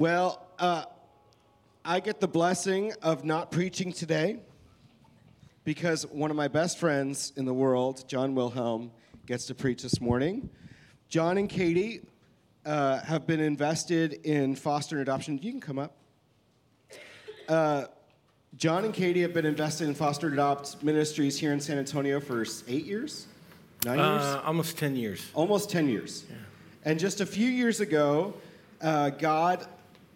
Well, uh, I get the blessing of not preaching today because one of my best friends in the world, John Wilhelm, gets to preach this morning. John and Katie uh, have been invested in foster and adoption. You can come up. Uh, John and Katie have been invested in foster and adopt ministries here in San Antonio for eight years, nine years, Uh, almost 10 years. almost ten years. And just a few years ago, uh, God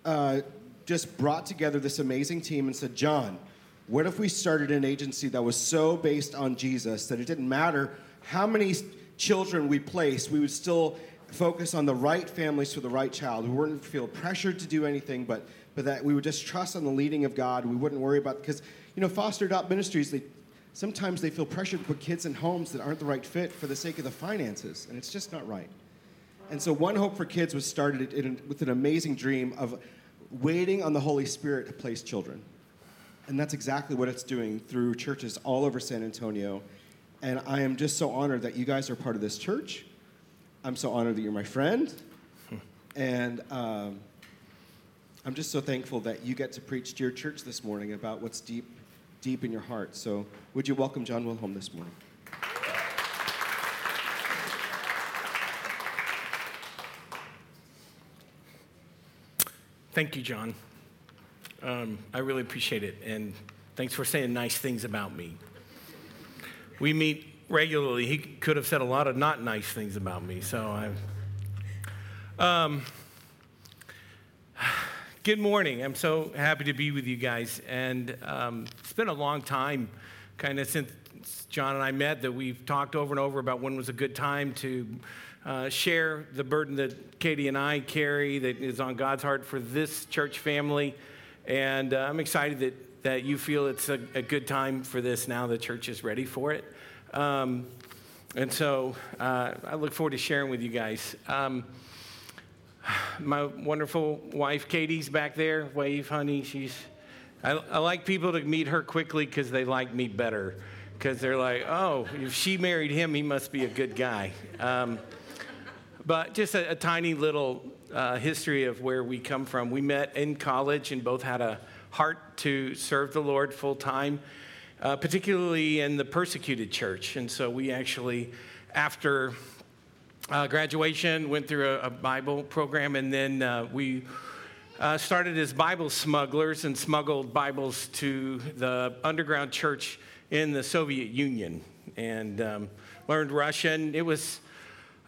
uh, just brought together this amazing team and said, John, what if we started an agency that was so based on Jesus that it didn't matter how many children we placed, we would still focus on the right families for the right child. We wouldn't feel pressured to do anything, but, but that we would just trust on the leading of God. We wouldn't worry about, because, you know, foster adopt ministries, they, sometimes they feel pressured to put kids in homes that aren't the right fit for the sake of the finances, and it's just not right. And so, One Hope for Kids was started in, with an amazing dream of waiting on the Holy Spirit to place children. And that's exactly what it's doing through churches all over San Antonio. And I am just so honored that you guys are part of this church. I'm so honored that you're my friend. And um, I'm just so thankful that you get to preach to your church this morning about what's deep, deep in your heart. So, would you welcome John Wilhelm this morning? Thank you, John. Um, I really appreciate it. And thanks for saying nice things about me. We meet regularly. He could have said a lot of not nice things about me. So I. Um, good morning. I'm so happy to be with you guys. And um, it's been a long time, kind of since John and I met, that we've talked over and over about when was a good time to uh, share the burden that Katie and I carry that is on God's heart for this church family. And uh, I'm excited that, that you feel it's a, a good time for this now the church is ready for it. Um, and so uh, I look forward to sharing with you guys. Um, my wonderful wife Katie's back there. Wave, honey. She's. I, I like people to meet her quickly because they like me better. Because they're like, oh, if she married him, he must be a good guy. Um, but just a, a tiny little uh, history of where we come from. We met in college and both had a heart to serve the Lord full time, uh, particularly in the persecuted church. And so we actually, after uh, graduation, went through a, a Bible program, and then uh, we uh, started as Bible smugglers and smuggled Bibles to the underground church in the Soviet Union and um, learned Russian. It was,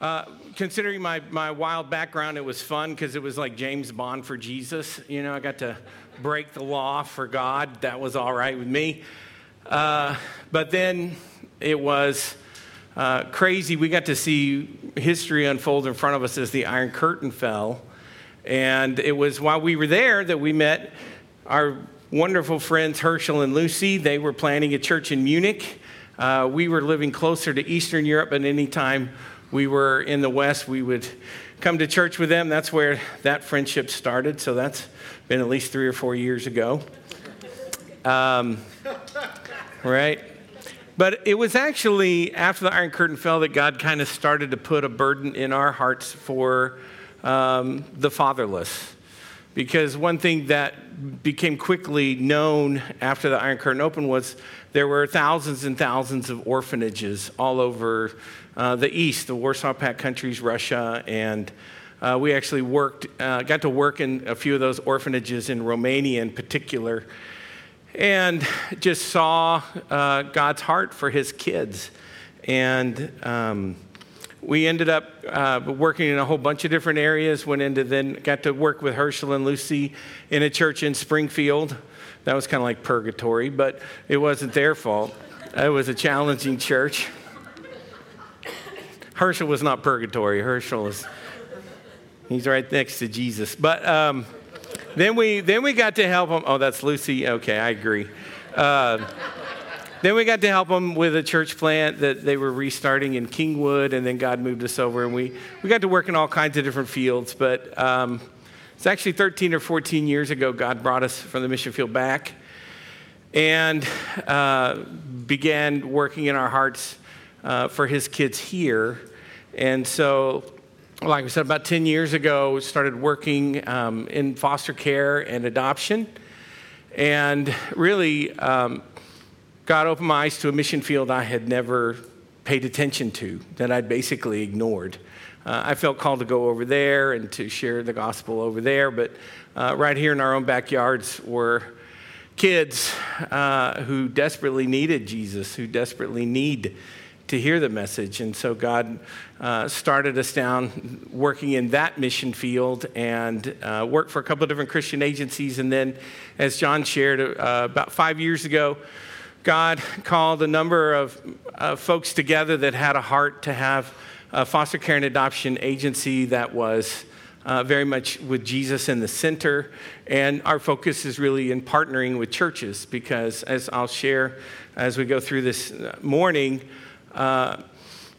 uh, considering my, my wild background, it was fun because it was like James Bond for Jesus. You know, I got to break the law for God. That was all right with me. Uh, but then it was uh, crazy. We got to see history unfold in front of us as the Iron Curtain fell. And it was while we were there that we met our wonderful friends Herschel and Lucy. They were planning a church in Munich. Uh, we were living closer to Eastern Europe, at any anytime we were in the West, we would come to church with them. That's where that friendship started. So that's been at least three or four years ago. Um, right? But it was actually after the Iron Curtain fell that God kind of started to put a burden in our hearts for um, the fatherless. Because one thing that became quickly known after the Iron Curtain opened was there were thousands and thousands of orphanages all over uh, the East, the Warsaw Pact countries, Russia, and uh, we actually worked, uh, got to work in a few of those orphanages in Romania in particular and just saw uh, God's heart for his kids. And um, we ended up uh, working in a whole bunch of different areas. Went into then got to work with Herschel and Lucy in a church in Springfield. That was kind of like purgatory, but it wasn't their fault. It was a challenging church. Herschel was not purgatory. Herschel is he's right next to Jesus. But um, then we then we got to help him. Oh, that's Lucy. Okay, I agree. Uh, then we got to help them with a church plant that they were restarting in Kingwood, and then God moved us over, and we we got to work in all kinds of different fields. But um, it's actually 13 or 14 years ago God brought us from the mission field back, and uh, began working in our hearts uh, for His kids here, and so like I said, about 10 years ago, started working um, in foster care and adoption. And really, um, God opened my eyes to a mission field I had never paid attention to, that I'd basically ignored. Uh, I felt called to go over there and to share the gospel over there, but uh, right here in our own backyards were kids uh, who desperately needed Jesus, who desperately need to hear the message. And so God uh, started us down working in that mission field and uh, worked for a couple of different Christian agencies. And then, as John shared uh, about five years ago, God called a number of uh, folks together that had a heart to have a foster care and adoption agency that was uh, very much with Jesus in the center. And our focus is really in partnering with churches because, as I'll share as we go through this morning, uh,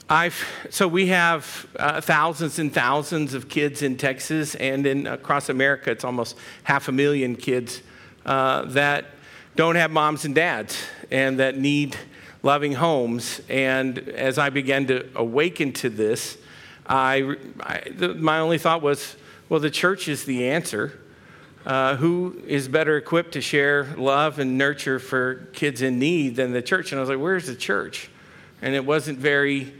I've, so we have uh, thousands and thousands of kids in Texas and in across America. It's almost half a million kids uh, that don't have moms and dads and that need loving homes. And as I began to awaken to this, I, I the, my only thought was, well, the church is the answer. Uh, who is better equipped to share love and nurture for kids in need than the church? And I was like, where's the church? And it wasn't very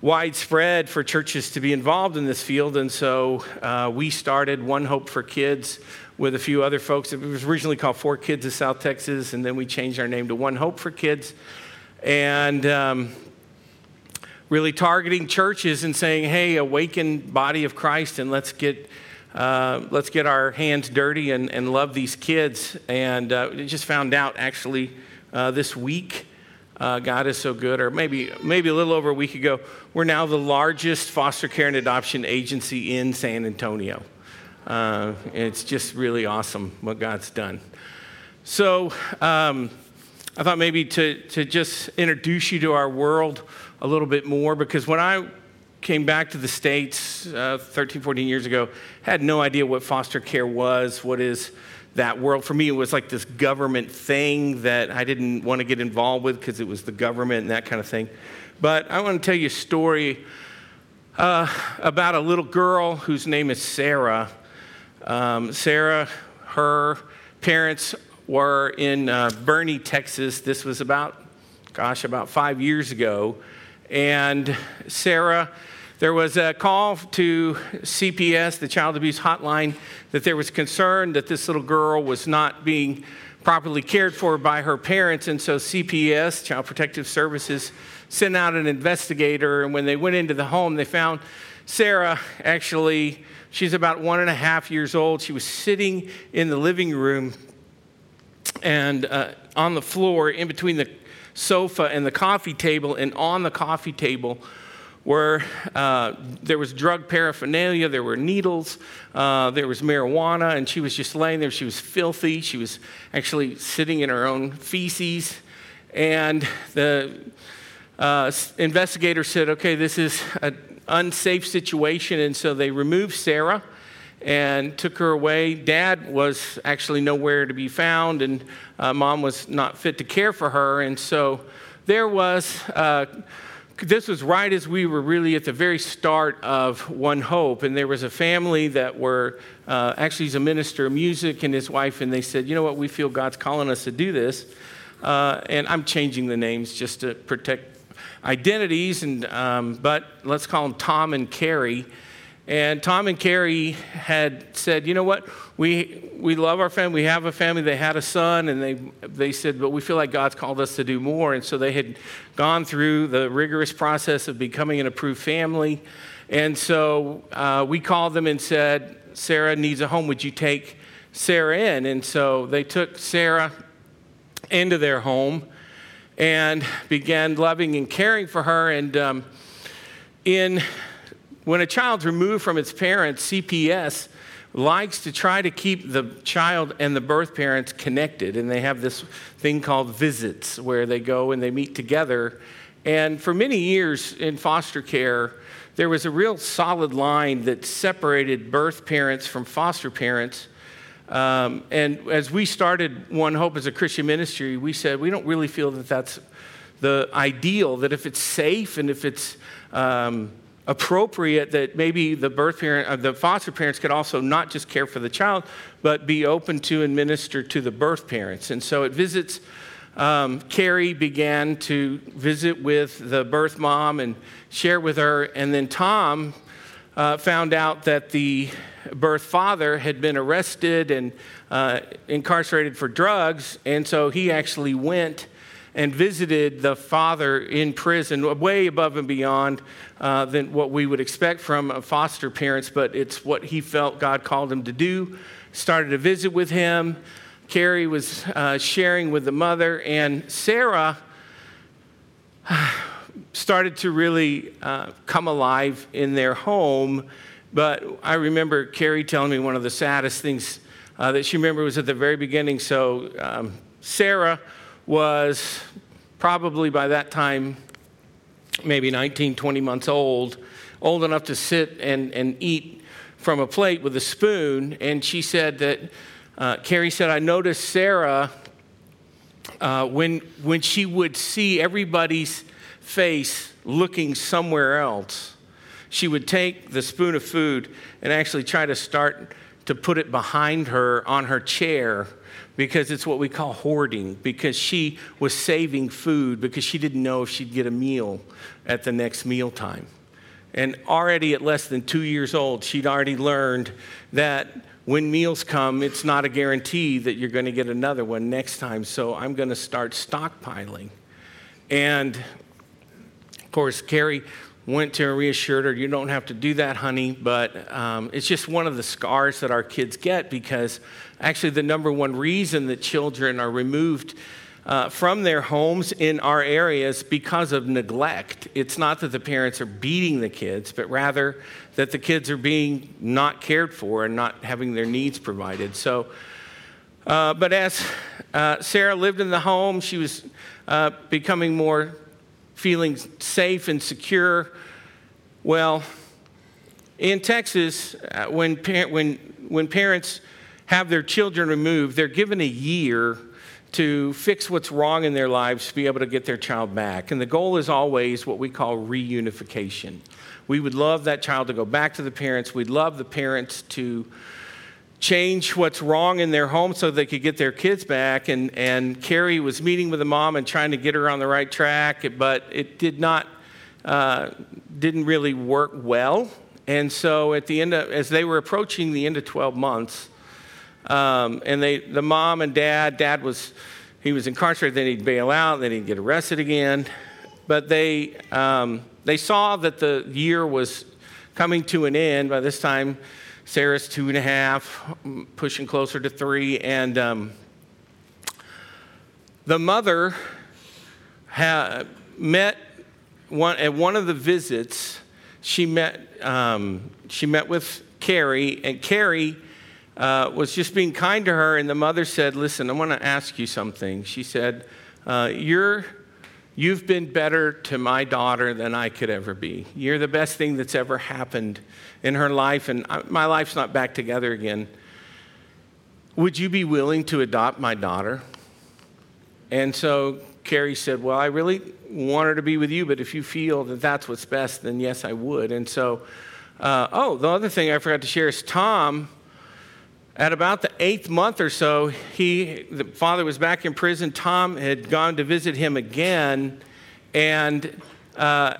widespread for churches to be involved in this field. And so uh, we started One Hope for Kids with a few other folks. It was originally called Four Kids of South Texas, and then we changed our name to One Hope for Kids. And um, really targeting churches and saying, hey, awaken body of Christ and let's get. Uh, let's get our hands dirty and, and love these kids. And uh, just found out actually uh, this week uh, God is so good, or maybe, maybe a little over a week ago, we're now the largest foster care and adoption agency in San Antonio. Uh, it's just really awesome what God's done. So um, I thought maybe to, to just introduce you to our world a little bit more, because when I came back to the States uh, 13, 14 years ago, had no idea what foster care was, what is that world. For me, it was like this government thing that I didn't want to get involved with because it was the government and that kind of thing. But I want to tell you a story uh, about a little girl whose name is Sarah. Um, Sarah, her parents were in uh, Boerne, Texas. This was about, gosh, about five years ago. And Sarah, there was a call to CPS, the child abuse hotline, that there was concern that this little girl was not being properly cared for by her parents. And so CPS, Child Protective Services, sent out an investigator. And when they went into the home, they found Sarah actually, she's about one and a half years old. She was sitting in the living room and uh, on the floor in between the sofa and the coffee table. And on the coffee table where uh, there was drug paraphernalia, there were needles, uh, there was marijuana, and she was just laying there. She was filthy. She was actually sitting in her own feces. And the uh, investigator said, okay, this is an unsafe situation. And so they removed Sarah and took her away. Dad was actually nowhere to be found, and uh, mom was not fit to care for her. And so there was uh, this was right as we were really at the very start of One Hope, and there was a family that were uh, actually he's a minister of music and his wife, and they said, you know what, we feel God's calling us to do this, uh, and I'm changing the names just to protect identities, and um, but let's call them Tom and Carrie. And Tom and Carrie had said, you know what, we, we love our family. We have a family. They had a son, and they, they said, but we feel like God's called us to do more. And so they had gone through the rigorous process of becoming an approved family. And so uh, we called them and said, Sarah needs a home. Would you take Sarah in? And so they took Sarah into their home and began loving and caring for her. And um, in when a child's removed from its parents, CPS likes to try to keep the child and the birth parents connected. And they have this thing called visits where they go and they meet together. And for many years in foster care, there was a real solid line that separated birth parents from foster parents. Um, and as we started One Hope as a Christian ministry, we said we don't really feel that that's the ideal, that if it's safe and if it's um, appropriate that maybe the birth parent, uh, the foster parents could also not just care for the child, but be open to and minister to the birth parents. And so at visits, um, Carrie began to visit with the birth mom and share with her. And then Tom uh, found out that the birth father had been arrested and uh, incarcerated for drugs. And so he actually went and visited the father in prison, way above and beyond uh, than what we would expect from foster parents, but it's what he felt God called him to do. Started a visit with him. Carrie was uh, sharing with the mother, and Sarah started to really uh, come alive in their home. But I remember Carrie telling me one of the saddest things uh, that she remembered was at the very beginning. So um, Sarah was probably by that time maybe 19, 20 months old, old enough to sit and, and eat from a plate with a spoon. And she said that, uh, Carrie said, I noticed Sarah, uh, when, when she would see everybody's face looking somewhere else, she would take the spoon of food and actually try to start to put it behind her on her chair because it's what we call hoarding, because she was saving food because she didn't know if she'd get a meal at the next mealtime. And already at less than two years old, she'd already learned that when meals come, it's not a guarantee that you're going to get another one next time. So I'm going to start stockpiling. And of course, Carrie went to and reassured her, You don't have to do that, honey. But um, it's just one of the scars that our kids get because actually, the number one reason that children are removed. Uh, from their homes in our areas because of neglect. It's not that the parents are beating the kids, but rather that the kids are being not cared for and not having their needs provided. So, uh, but as uh, Sarah lived in the home, she was uh, becoming more feeling safe and secure. Well, in Texas, uh, when, par- when, when parents have their children removed, they're given a year to fix what's wrong in their lives to be able to get their child back. And the goal is always what we call reunification. We would love that child to go back to the parents. We'd love the parents to change what's wrong in their home so they could get their kids back. And, and Carrie was meeting with the mom and trying to get her on the right track, but it did not, uh, didn't really work well. And so at the end of, as they were approaching the end of 12 months, um, and they, the mom and dad, dad was, he was incarcerated, then he'd bail out, then he'd get arrested again. But they, um, they saw that the year was coming to an end. By this time, Sarah's two and a half, pushing closer to three. And um, the mother ha- met one, at one of the visits, she met, um, she met with Carrie, and Carrie uh, was just being kind to her. And the mother said, Listen, I want to ask you something. She said, uh, You're You've been better to my daughter than I could ever be. You're the best thing that's ever happened in her life, and my life's not back together again. Would you be willing to adopt my daughter? And so Carrie said, Well, I really want her to be with you, but if you feel that that's what's best, then yes, I would. And so, uh, oh, the other thing I forgot to share is Tom at about the eighth month or so, he, the father was back in prison. Tom had gone to visit him again, and uh,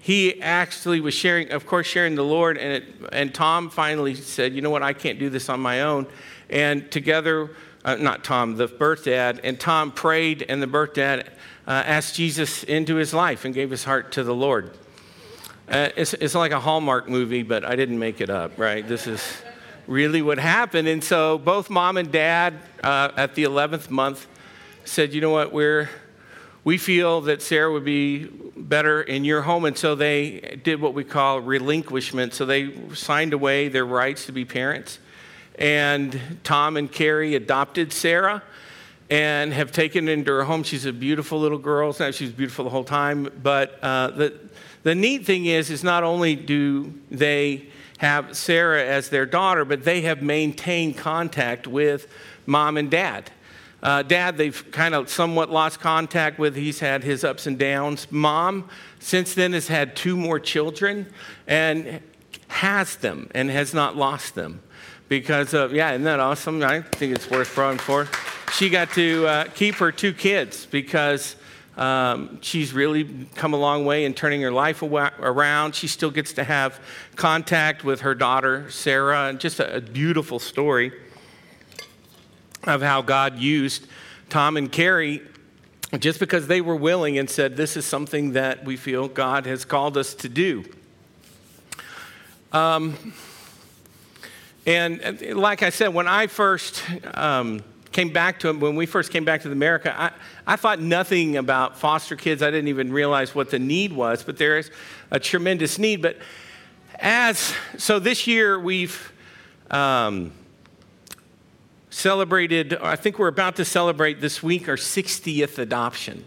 he actually was sharing, of course, sharing the Lord. And, it, and Tom finally said, You know what? I can't do this on my own. And together, uh, not Tom, the birth dad, and Tom prayed, and the birth dad uh, asked Jesus into his life and gave his heart to the Lord. Uh, it's, it's like a Hallmark movie, but I didn't make it up, right? This is really what happened. And so both mom and dad uh, at the 11th month said, you know what, we're, we feel that Sarah would be better in your home. And so they did what we call relinquishment. So they signed away their rights to be parents. And Tom and Carrie adopted Sarah and have taken her into her home. She's a beautiful little girl. Now she's beautiful the whole time. But uh, the, the neat thing is, is not only do they have Sarah as their daughter, but they have maintained contact with mom and dad. Uh, dad, they've kind of somewhat lost contact with. He's had his ups and downs. Mom, since then, has had two more children and has them and has not lost them because of, yeah, isn't that awesome? I think it's worth praying for. She got to uh, keep her two kids because um, she's really come a long way in turning her life around. She still gets to have contact with her daughter, Sarah, and just a, a beautiful story of how God used Tom and Carrie just because they were willing and said, This is something that we feel God has called us to do. Um, and like I said, when I first um, came back to when we first came back to America, I, I thought nothing about foster kids. I didn't even realize what the need was, but there is a tremendous need. But as, so this year we've um, celebrated, I think we're about to celebrate this week our 60th adoption.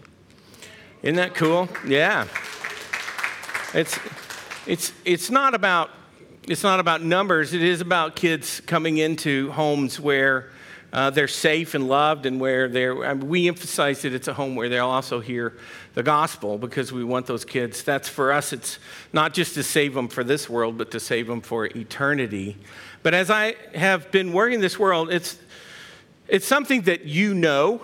Isn't that cool? Yeah. It's, it's, it's not about it's not about numbers. It is about kids coming into homes where uh, they're safe and loved, and where they're. I mean, we emphasize that it's a home where they'll also hear the gospel because we want those kids. That's for us. It's not just to save them for this world, but to save them for eternity. But as I have been working this world, it's it's something that you know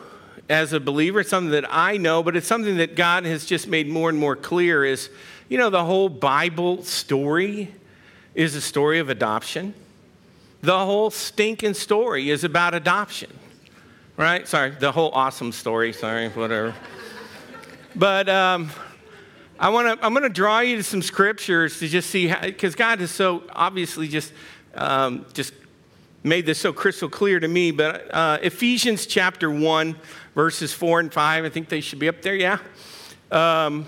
as a believer. It's something that I know, but it's something that God has just made more and more clear. Is you know the whole Bible story is a story of adoption. The whole stinking story is about adoption, right? Sorry, the whole awesome story, sorry, whatever. but um, I wanna, I'm going to draw you to some scriptures to just see because God has so obviously just, um, just made this so crystal clear to me. But uh, Ephesians chapter 1, verses 4 and 5, I think they should be up there, yeah? Um,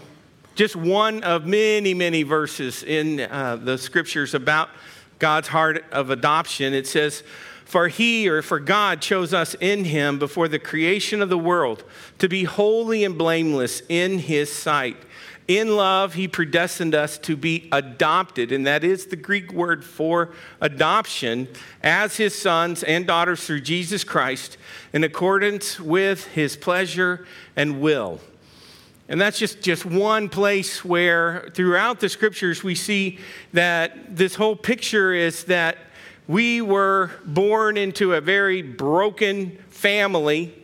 just one of many, many verses in uh, the scriptures about God's heart of adoption. It says, For he or for God chose us in him before the creation of the world to be holy and blameless in his sight. In love, he predestined us to be adopted, and that is the Greek word for adoption, as his sons and daughters through Jesus Christ, in accordance with his pleasure and will. And that's just, just one place where throughout the scriptures we see that this whole picture is that we were born into a very broken family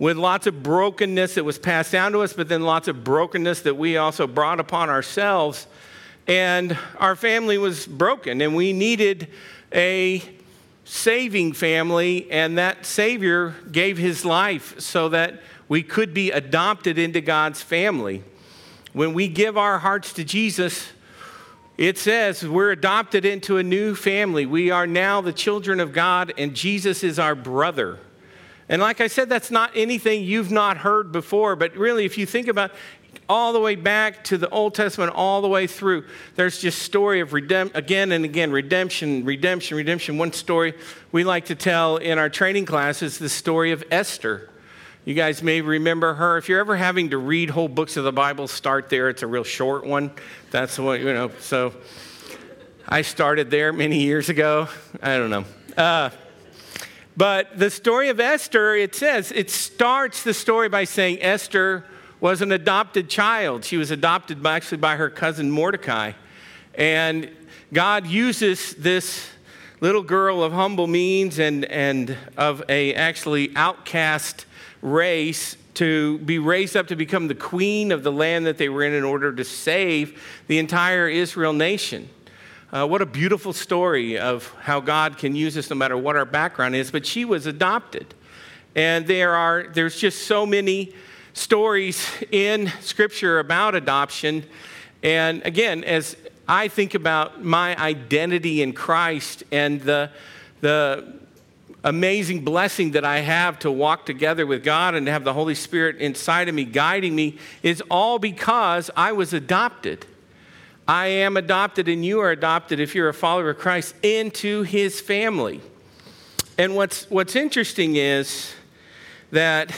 with lots of brokenness that was passed down to us, but then lots of brokenness that we also brought upon ourselves. And our family was broken, and we needed a saving family, and that Savior gave his life so that we could be adopted into God's family. When we give our hearts to Jesus, it says we're adopted into a new family. We are now the children of God, and Jesus is our brother. And like I said, that's not anything you've not heard before, but really, if you think about all the way back to the Old Testament, all the way through. There's just story of redemption, again and again, redemption, redemption, redemption. One story we like to tell in our training class is the story of Esther. You guys may remember her. If you're ever having to read whole books of the Bible, start there. It's a real short one. That's what, you know, so I started there many years ago. I don't know. Uh, but the story of Esther, it says, it starts the story by saying Esther was an adopted child. She was adopted by, actually by her cousin Mordecai. And God uses this little girl of humble means and, and of a actually outcast race to be raised up to become the queen of the land that they were in in order to save the entire Israel nation. Uh, what a beautiful story of how God can use us no matter what our background is. But she was adopted. And there are, there's just so many stories in Scripture about adoption. And again, as I think about my identity in Christ and the, the amazing blessing that I have to walk together with God and to have the Holy Spirit inside of me guiding me is all because I was adopted. I am adopted and you are adopted if you're a follower of Christ into his family. And what's, what's interesting is that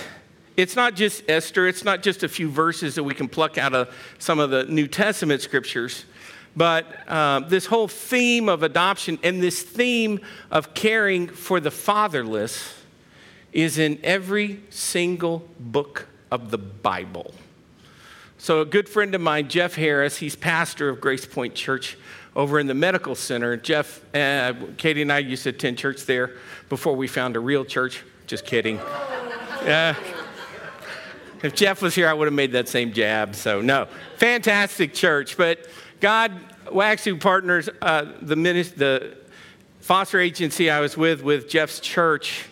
it's not just Esther, it's not just a few verses that we can pluck out of some of the New Testament scriptures but uh, this whole theme of adoption and this theme of caring for the fatherless is in every single book of the Bible. So, a good friend of mine, Jeff Harris, he's pastor of Grace Point Church over in the medical center. Jeff, uh, Katie and I used to attend church there before we found a real church. Just kidding. Uh, if Jeff was here, I would have made that same jab. So, no, fantastic church. But God, actually, partners, uh, the, the foster agency I was with, with Jeff's church,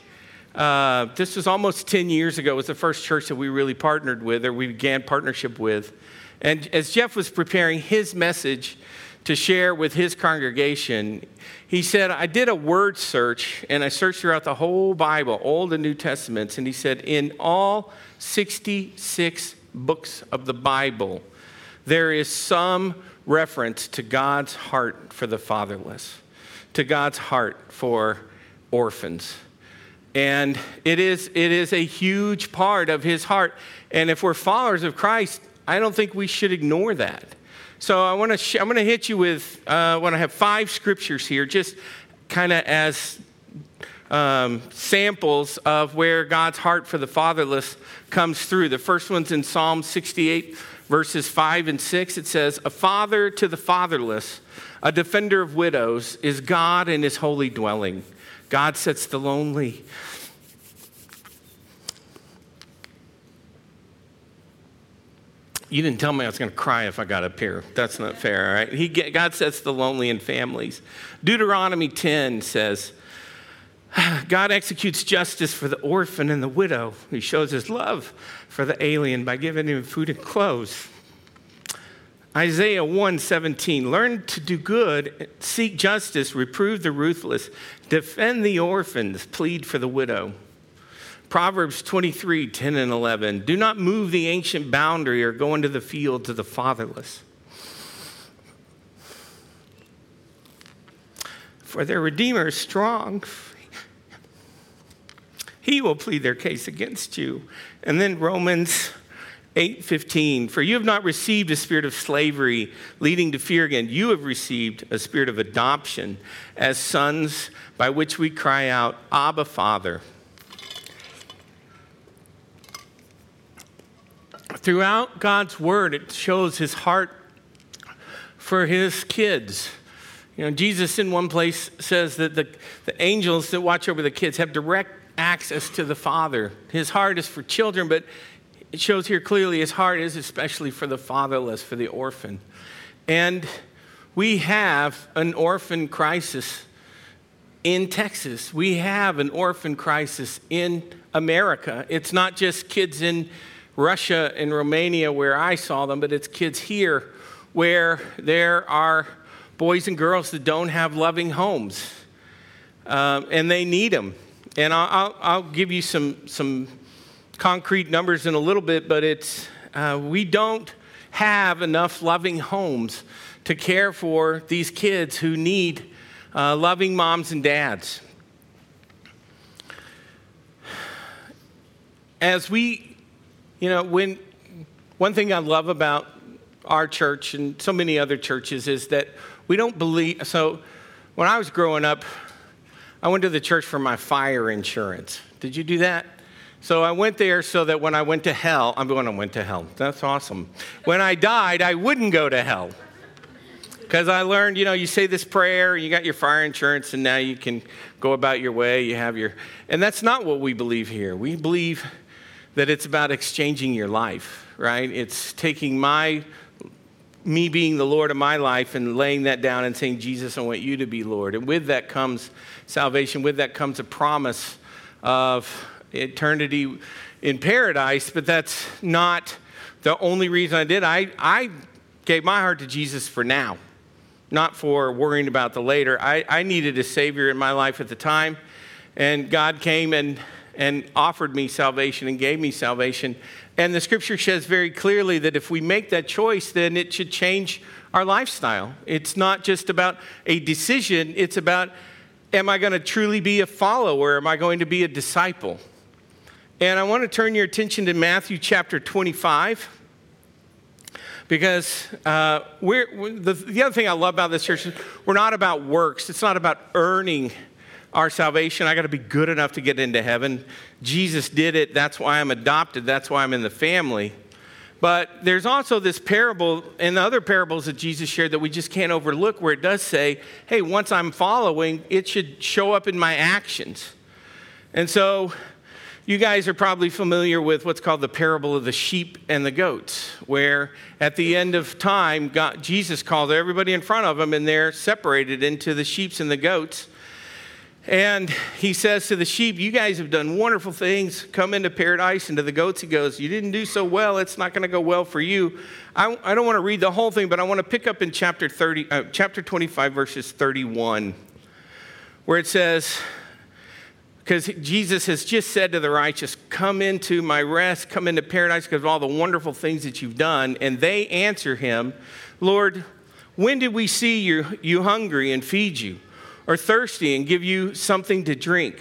uh, this was almost 10 years ago. It was the first church that we really partnered with, or we began partnership with. And as Jeff was preparing his message to share with his congregation, he said, I did a word search and I searched throughout the whole Bible, Old and New Testaments, and he said, in all 66 books of the Bible, there is some reference to God's heart for the fatherless, to God's heart for orphans. And it is, it is a huge part of his heart. And if we're followers of Christ, I don't think we should ignore that. So I want to sh- I'm going to hit you with, uh, I want to have five scriptures here, just kind of as um, samples of where God's heart for the fatherless comes through. The first one's in Psalm 68, verses 5 and 6. It says, A father to the fatherless, a defender of widows, is God in his holy dwelling. God sets the lonely. You didn't tell me I was going to cry if I got up here. That's not fair, all right? He, God sets the lonely in families. Deuteronomy 10 says, God executes justice for the orphan and the widow. He shows his love for the alien by giving him food and clothes. Isaiah 1:17 Learn to do good, seek justice, reprove the ruthless, defend the orphans, plead for the widow. Proverbs 23, 10 and 11. Do not move the ancient boundary or go into the field to the fatherless. For their Redeemer is strong. He will plead their case against you. And then Romans 8:15 For you have not received a spirit of slavery leading to fear again. You have received a spirit of adoption as sons by which we cry out Abba Father Throughout God's word it shows his heart for his kids. You know Jesus in one place says that the, the angels that watch over the kids have direct access to the Father his heart is for children but it shows here clearly his heart is especially for the fatherless, for the orphan. And we have an orphan crisis in Texas. We have an orphan crisis in America. It's not just kids in Russia and Romania where I saw them, but it's kids here where there are boys and girls that don't have loving homes um, and they need them. And I'll, I'll, give you some, some concrete numbers in a little bit, but it's uh, we don't have enough loving homes to care for these kids who need uh, loving moms and dads. As we, you know, when one thing I love about our church and so many other churches is that we don't believe. So, when I was growing up, I went to the church for my fire insurance. Did you do that? So I went there so that when I went to hell, I'm going, I went to hell. That's awesome. When I died, I wouldn't go to hell. Because I learned, you know, you say this prayer, you got your fire insurance, and now you can go about your way. You have your. And that's not what we believe here. We believe that it's about exchanging your life, right? It's taking my me being the Lord of my life and laying that down and saying, Jesus, I want you to be Lord. And with that comes salvation. With that comes a promise of eternity in paradise, but that's not the only reason I did. I, I gave my heart to Jesus for now, not for worrying about the later. I, I needed a Savior in my life at the time, and God came and, and offered me salvation and gave me salvation. And the scripture says very clearly that if we make that choice, then it should change our lifestyle. It's not just about a decision, it's about am I going to truly be a follower? Am I going to be a disciple? And I want to turn your attention to Matthew chapter 25 because uh, the, the other thing I love about this church is we're not about works. It's not about earning our salvation. I got to be good enough to get into heaven. Jesus did it. That's why I'm adopted. That's why I'm in the family. But there's also this parable and the other parables that Jesus shared that we just can't overlook where it does say, hey, once I'm following, it should show up in my actions. And so you guys are probably familiar with what's called the parable of the sheep and the goats, where at the end of time, God, Jesus called everybody in front of him and they're separated into the sheep and the goats. And he says to the sheep, You guys have done wonderful things. Come into paradise. And to the goats, he goes, You didn't do so well. It's not going to go well for you. I, I, don't want to read the whole thing, but I want to pick up in chapter, 30, uh, chapter 25, verses 31, where it says, because Jesus has just said to the righteous, Come into my rest, come into paradise because of all the wonderful things that you've done. And they answer him, Lord, when did we see you, you hungry and feed you? Or thirsty and give you something to drink?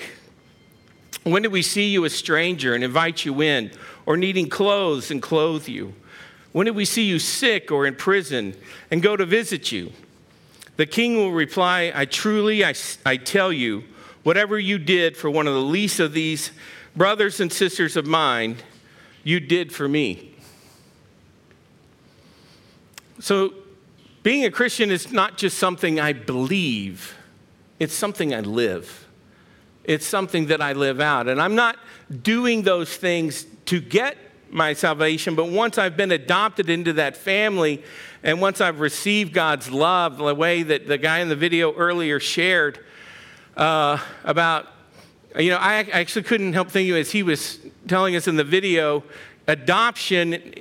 When did we see you a stranger and invite you in, or needing clothes and clothe you? When did we see you sick or in prison and go to visit you? The king will reply, I truly, I, I tell you, whatever you did for one of the least of these brothers and sisters of mine, you did for me. So, being a Christian is not just something I believe, it's something I live. It's something that I live out. And I'm not doing those things to get my salvation, but once I've been adopted into that family and once I've received God's love, the way that the guy in the video earlier shared uh, about, you know, I actually couldn't help thinking as he was telling us in the video, adoption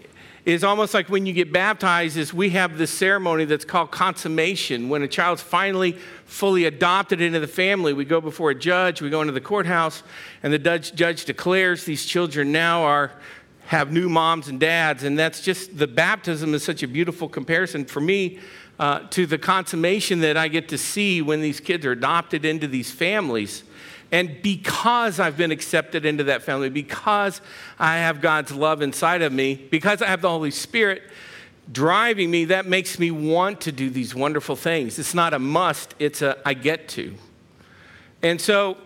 is almost like when you get baptized is we have this ceremony that's called consummation when a child's finally fully adopted into the family. We go before a judge we go into the courthouse and the judge, judge declares these children now are have new moms and dads and that's just the baptism is such a beautiful comparison for me uh, to the consummation that i get to see when these kids are adopted into these families. And because I've been accepted into that family, because I have God's love inside of me, because I have the Holy Spirit driving me, that makes me want to do these wonderful things. It's not a must, it's a I get to. And so,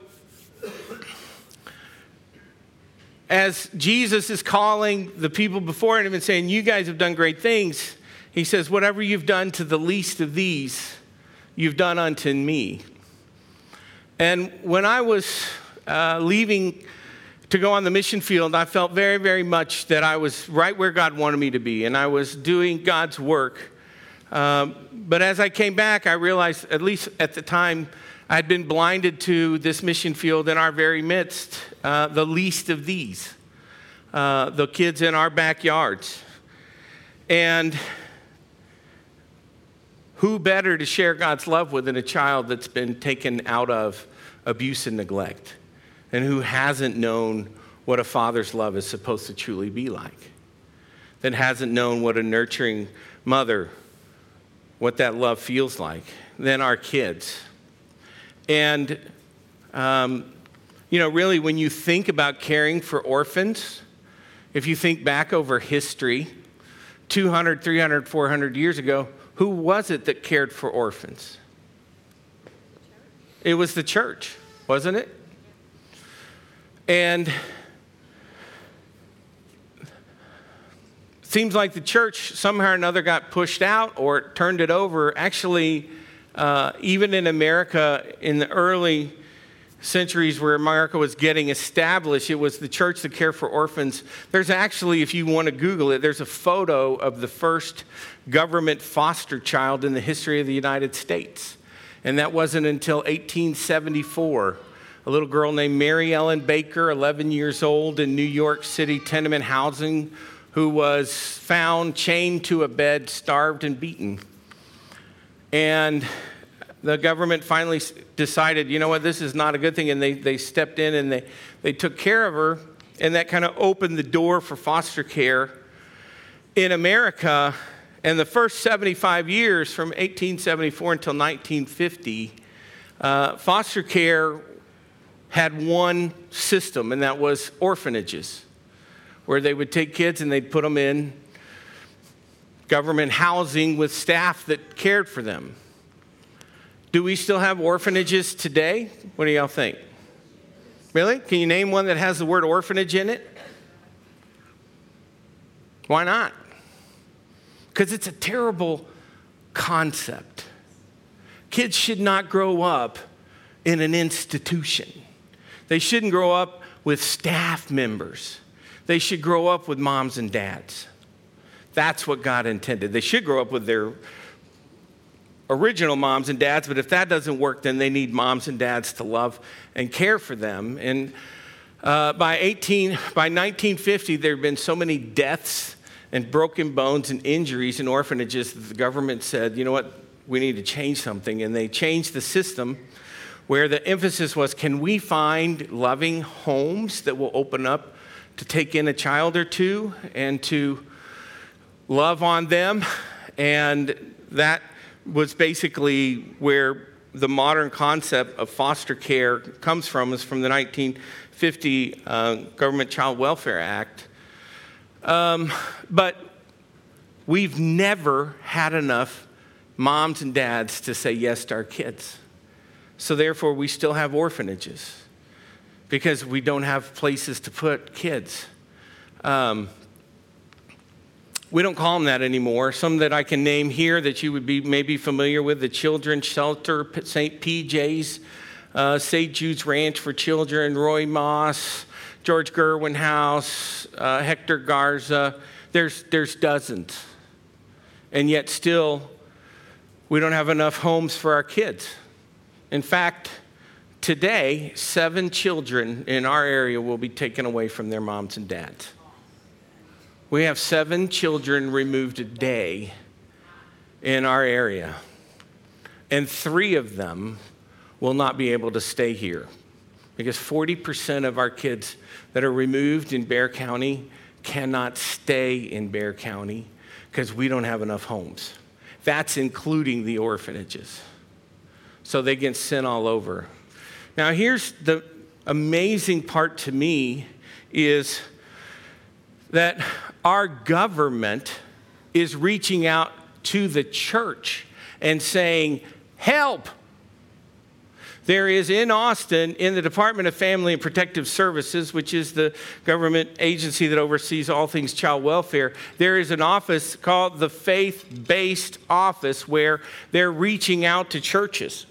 as Jesus is calling the people before him and saying, You guys have done great things, he says, Whatever you've done to the least of these, you've done unto me. And when I was uh, leaving to go on the mission field, I felt very, very much that I was right where God wanted me to be, and I was doing God's work. Um, but as I came back, I realized, at least at the time, I'd been blinded to this mission field in our very midst, uh, the least of these, uh, the kids in our backyards. And who better to share God's love with than a child that's been taken out of abuse and neglect and who hasn't known what a father's love is supposed to truly be like, that hasn't known what a nurturing mother, what that love feels like, than our kids. And, um, you know, really, when you think about caring for orphans, if you think back over history, 200, 300, 400 years ago, who was it that cared for orphans? It was the church, wasn't it? And seems like the church somehow or another got pushed out or turned it over. Actually, uh, even in America in the early centuries where America was getting established, it was the church that cared for orphans. There's actually, if you want to Google it, there's a photo of the first government foster child in the history of the United States. And that wasn't until 1874. A little girl named Mary Ellen Baker, 11 years old, in New York City tenement housing, who was found chained to a bed, starved and beaten. And the government finally decided, you know what, this is not a good thing. And they, they stepped in and they, they took care of her. And that kind of opened the door for foster care in America. And the first 75 years, from 1874 until 1950, uh, foster care had one system, and that was orphanages, where they would take kids and they'd put them in government housing with staff that cared for them. Do we still have orphanages today? What do y'all think? Really? Can you name one that has the word orphanage in it? Why not? Because it's a terrible concept. Kids should not grow up in an institution. They shouldn't grow up with staff members. They should grow up with moms and dads. That's what God intended. They should grow up with their original moms and dads, but if that doesn't work, then they need moms and dads to love and care for them. And uh, by 18, by 1950, there have been so many deaths and broken bones and injuries in orphanages that the government said, you know what, we need to change something. And they changed the system where the emphasis was can we find loving homes that will open up to take in a child or two and to love on them? And that was basically where the modern concept of foster care comes from, is from the 1950 uh, Government Child Welfare Act. Um, but we've never had enough moms and dads to say yes to our kids. So therefore, we still have orphanages because we don't have places to put kids. Um, we don't call them that anymore. Some that I can name here that you would be maybe familiar with the Children's Shelter, St. PJ's, uh, St. Jude's Ranch for Children, Roy Maas, George Gervin House, uh, Hector Garza. There's, there's dozens. And yet, still, we don't have enough homes for our kids. In fact, today, seven children in our area will be taken away from their moms and dads. We have seven children removed a day in our area, and three of them will not be able to stay here because 40% of our kids that are removed in Bexar County cannot stay in Bexar County because we don't have enough homes. That's including the orphanages. So they get sent all over. Now, here's the amazing part to me is that our government is reaching out to the church and saying, Help! There is in Austin, in the Department of Family and Protective Services, which is the government agency that oversees all things child welfare, there is an office called the Faith Based Office where they're reaching out to churches.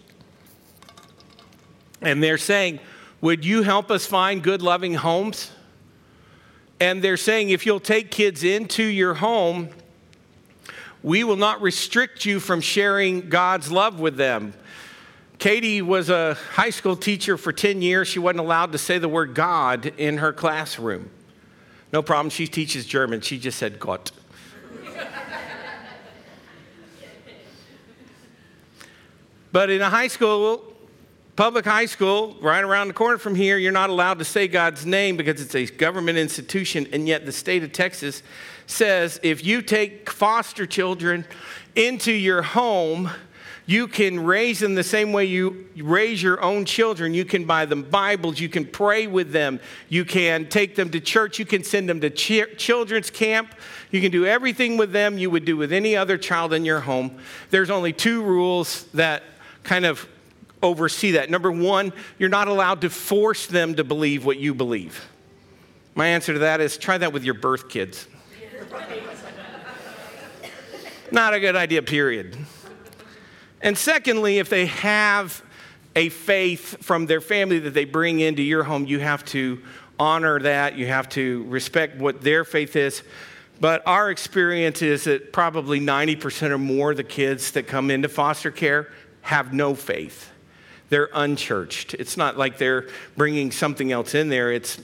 And they're saying, Would you help us find good, loving homes? And they're saying if you'll take kids into your home, we will not restrict you from sharing God's love with them. Katie was a high school teacher for 10 years. She wasn't allowed to say the word God in her classroom. No problem, she teaches German. She just said Gott. but in a high school, Public high school, right around the corner from here, you're not allowed to say God's name because it's a government institution, and yet the state of Texas says if you take foster children into your home, you can raise them the same way you raise your own children. You can buy them Bibles. You can pray with them. You can take them to church. You can send them to ch- children's camp. You can do everything with them you would do with any other child in your home. There's only two rules that kind of oversee that. Number one, you're not allowed to force them to believe what you believe. My answer to that is try that with your birth kids. not a good idea, period. And secondly, if they have a faith from their family that they bring into your home, you have to honor that. You have to respect what their faith is. But our experience is that probably 90% or more of the kids that come into foster care have no faith they're unchurched. It's not like they're bringing something else in there. It's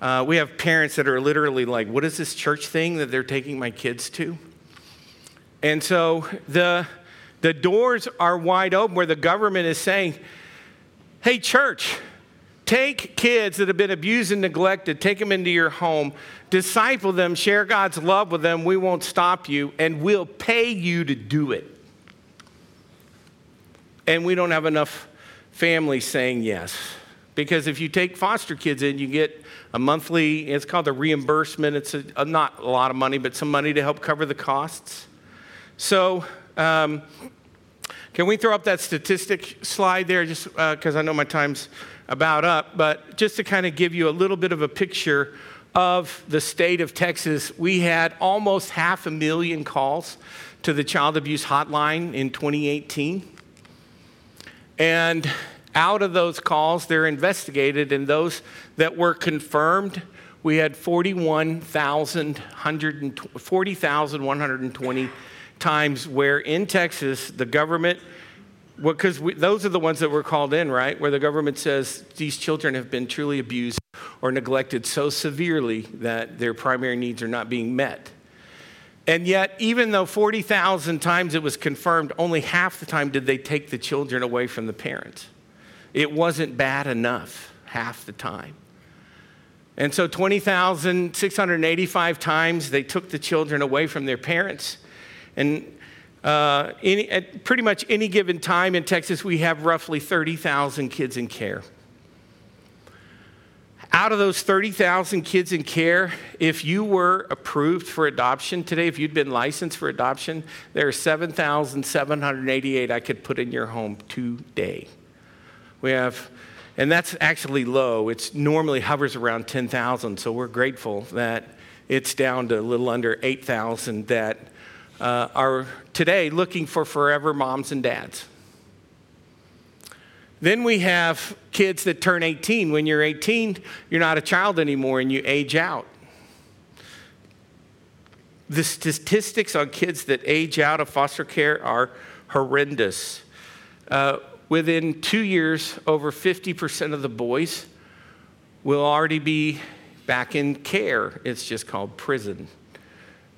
uh, we have parents that are literally like, "What is this church thing that they're taking my kids to?" And so the the doors are wide open where the government is saying, "Hey, church." Take kids that have been abused and neglected, take them into your home, disciple them, share God's love with them. We won't stop you, and we'll pay you to do it. And we don't have enough families saying yes. Because if you take foster kids in, you get a monthly, it's called a reimbursement. It's a, a not a lot of money, but some money to help cover the costs. So, um, Can we throw up that statistic slide there, just because uh, I know my time's about up, but just to kind of give you a little bit of a picture of the state of Texas, we had almost half a million calls to the child abuse hotline in 2018. And out of those calls, they're investigated, and those that were confirmed, we had 40,120 times where in Texas, the government, because well, those are the ones that were called in, right? Where the government says these children have been truly abused or neglected so severely that their primary needs are not being met. And yet, even though 40,000 times it was confirmed, only half the time did they take the children away from the parents. It wasn't bad enough half the time. And so 20,685 times they took the children away from their parents. And uh, any, at pretty much any given time in Texas, we have roughly 30,000 kids in care. Out of those 30,000 kids in care, if you were approved for adoption today, if you'd been licensed for adoption, there are 7,788 I could put in your home today. We have, and that's actually low. It normally hovers around 10,000, so we're grateful that it's down to a little under 8,000 that uh, are today looking for forever moms and dads. Then we have kids that turn 18. When you're 18, you're not a child anymore and you age out. The statistics on kids that age out of foster care are horrendous. Uh, within two years, over 50% of the boys will already be back in care. It's just called prison,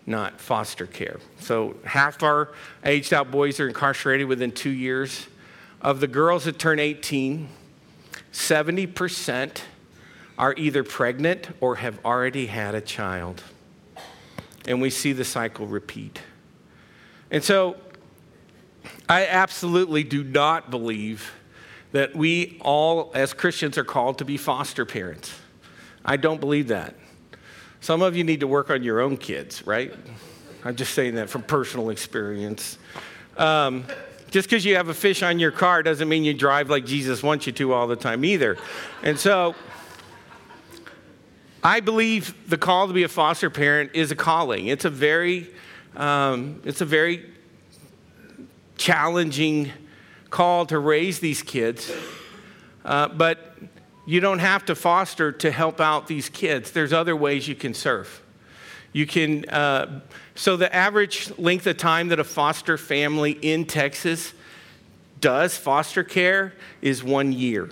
not foster care. So half our aged out boys are incarcerated within two years. Of the girls that turn 18, 70% are either pregnant or have already had a child. And we see the cycle repeat. And so I absolutely do not believe that we all, as Christians, are called to be foster parents. I don't believe that. Some of you need to work on your own kids, right? I'm just saying that from personal experience. Um, just because you have a fish on your car doesn't mean you drive like Jesus wants you to all the time either. And so, I believe the call to be a foster parent is a calling. It's a very, um, it's a very challenging call to raise these kids, uh, but you don't have to foster to help out these kids. There's other ways you can serve. You can, uh, so the average length of time that a foster family in Texas does foster care is one year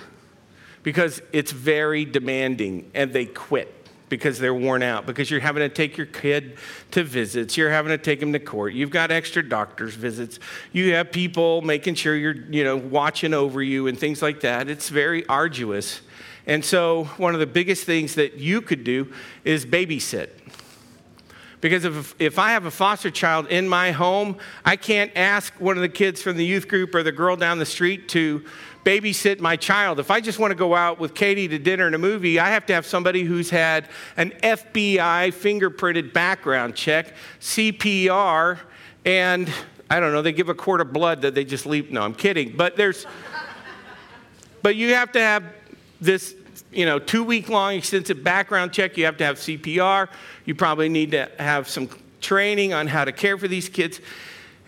because it's very demanding and they quit because they're worn out, because you're having to take your kid to visits, you're having to take them to court, you've got extra doctor's visits, you have people making sure you're, you know, watching over you and things like that. It's very arduous. And so, one of the biggest things that you could do is babysit. Because if, if I have a foster child in my home, I can't ask one of the kids from the youth group or the girl down the street to babysit my child. If I just want to go out with Katie to dinner and a movie, I have to have somebody who's had an FBI fingerprinted background check, CPR, and I don't know, they give a quart of blood that they just leave. No, I'm kidding. But there's, but you have to have this, you know, two week long extensive background check. You have to have CPR. You probably need to have some training on how to care for these kids.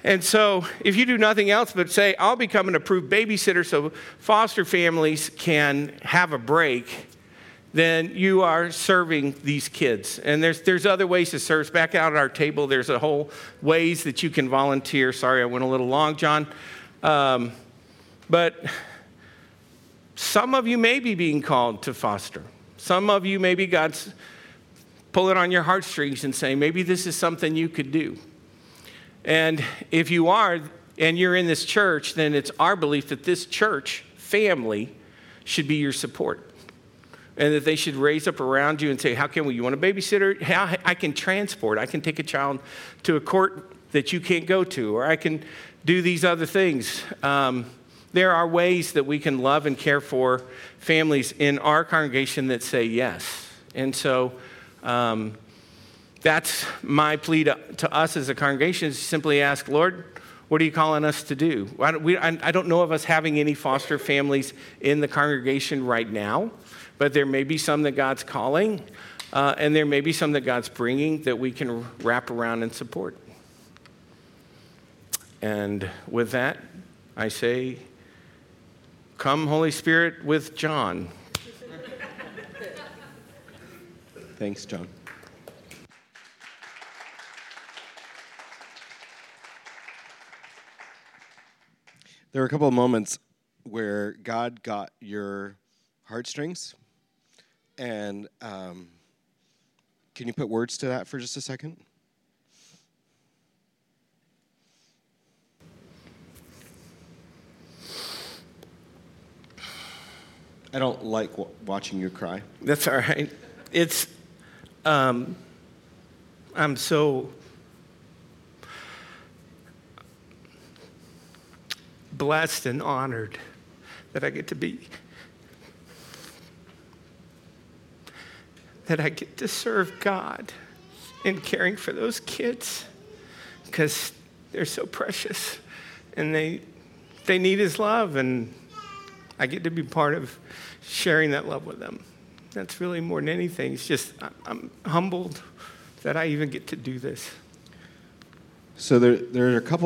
And so, if you do nothing else but say, I'll become an approved babysitter so foster families can have a break, then you are serving these kids. And there's, there's other ways to serve. Back out at our table, there's a whole ways that you can volunteer. Sorry, I went a little long, John. Um, but some of you may be being called to foster. Some of you, maybe God's pulling on your heartstrings and saying, maybe this is something you could do. And if you are, and you're in this church, then it's our belief that this church family should be your support. And that they should raise up around you and say, How can we? You want a babysitter? How I can transport. I can take a child to a court that you can't go to, or I can do these other things. Um, there are ways that we can love and care for families in our congregation that say yes. And so, um, that's my plea to, to us as a congregation is simply ask, Lord, What are you calling us to do? I don't, we, I, I don't know of us having any foster families in the congregation right now, but there may be some that God's calling, uh, and there may be some that God's bringing that we can wrap around and support. And with that, I say, Come, Holy Spirit, with John. Thanks, John. There were a couple of moments where God got your heartstrings. And um, can you put words to that for just a second? I don't like w- watching you cry. That's all right. It's, um, I'm so blessed and honored that I get to be, that I get to serve God in caring for those kids because they're so precious and they, they need His love, and I get to be part of sharing that love with them. That's really more than anything. It's just, I'm, humbled that I even get to do this. So there, there are a couple